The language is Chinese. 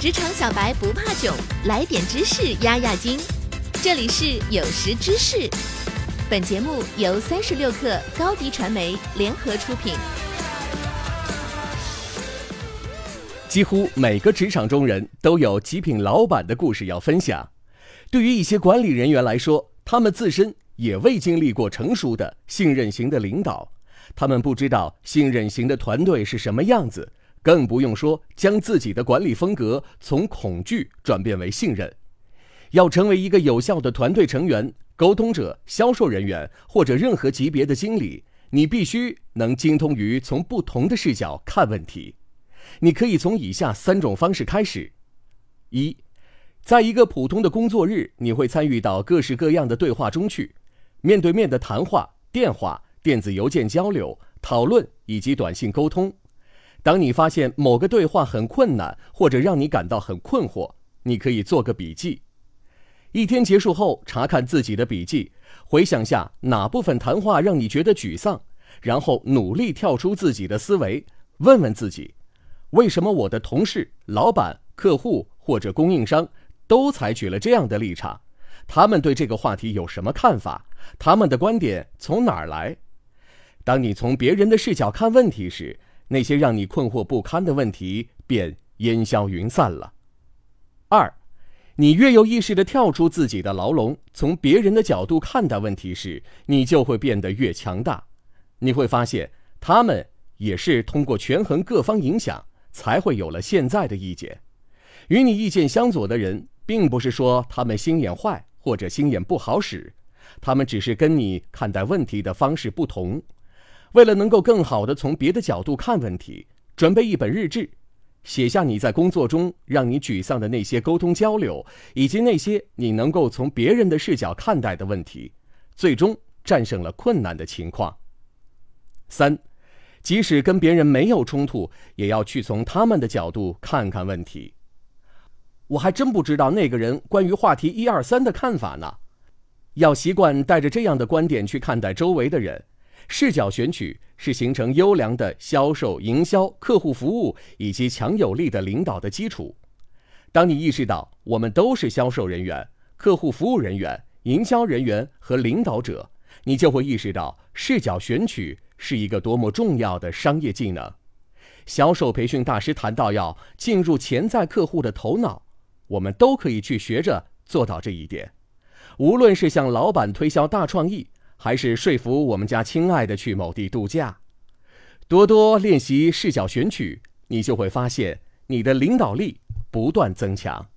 职场小白不怕囧，来点知识压压惊。这里是有识知识，本节目由三十六克高低传媒联合出品。几乎每个职场中人都有极品老板的故事要分享。对于一些管理人员来说，他们自身也未经历过成熟的信任型的领导，他们不知道信任型的团队是什么样子。更不用说将自己的管理风格从恐惧转变为信任。要成为一个有效的团队成员、沟通者、销售人员或者任何级别的经理，你必须能精通于从不同的视角看问题。你可以从以下三种方式开始：一，在一个普通的工作日，你会参与到各式各样的对话中去，面对面的谈话、电话、电子邮件交流、讨论以及短信沟通。当你发现某个对话很困难，或者让你感到很困惑，你可以做个笔记。一天结束后，查看自己的笔记，回想下哪部分谈话让你觉得沮丧，然后努力跳出自己的思维，问问自己：为什么我的同事、老板、客户或者供应商都采取了这样的立场？他们对这个话题有什么看法？他们的观点从哪儿来？当你从别人的视角看问题时，那些让你困惑不堪的问题便烟消云散了。二，你越有意识地跳出自己的牢笼，从别人的角度看待问题时，你就会变得越强大。你会发现，他们也是通过权衡各方影响，才会有了现在的意见。与你意见相左的人，并不是说他们心眼坏或者心眼不好使，他们只是跟你看待问题的方式不同。为了能够更好地从别的角度看问题，准备一本日志，写下你在工作中让你沮丧的那些沟通交流，以及那些你能够从别人的视角看待的问题，最终战胜了困难的情况。三，即使跟别人没有冲突，也要去从他们的角度看看问题。我还真不知道那个人关于话题一二三的看法呢。要习惯带着这样的观点去看待周围的人。视角选取是形成优良的销售、营销、客户服务以及强有力的领导的基础。当你意识到我们都是销售人员、客户服务人员、营销人员和领导者，你就会意识到视角选取是一个多么重要的商业技能。销售培训大师谈到要进入潜在客户的头脑，我们都可以去学着做到这一点。无论是向老板推销大创意。还是说服我们家亲爱的去某地度假，多多练习视角选取，你就会发现你的领导力不断增强。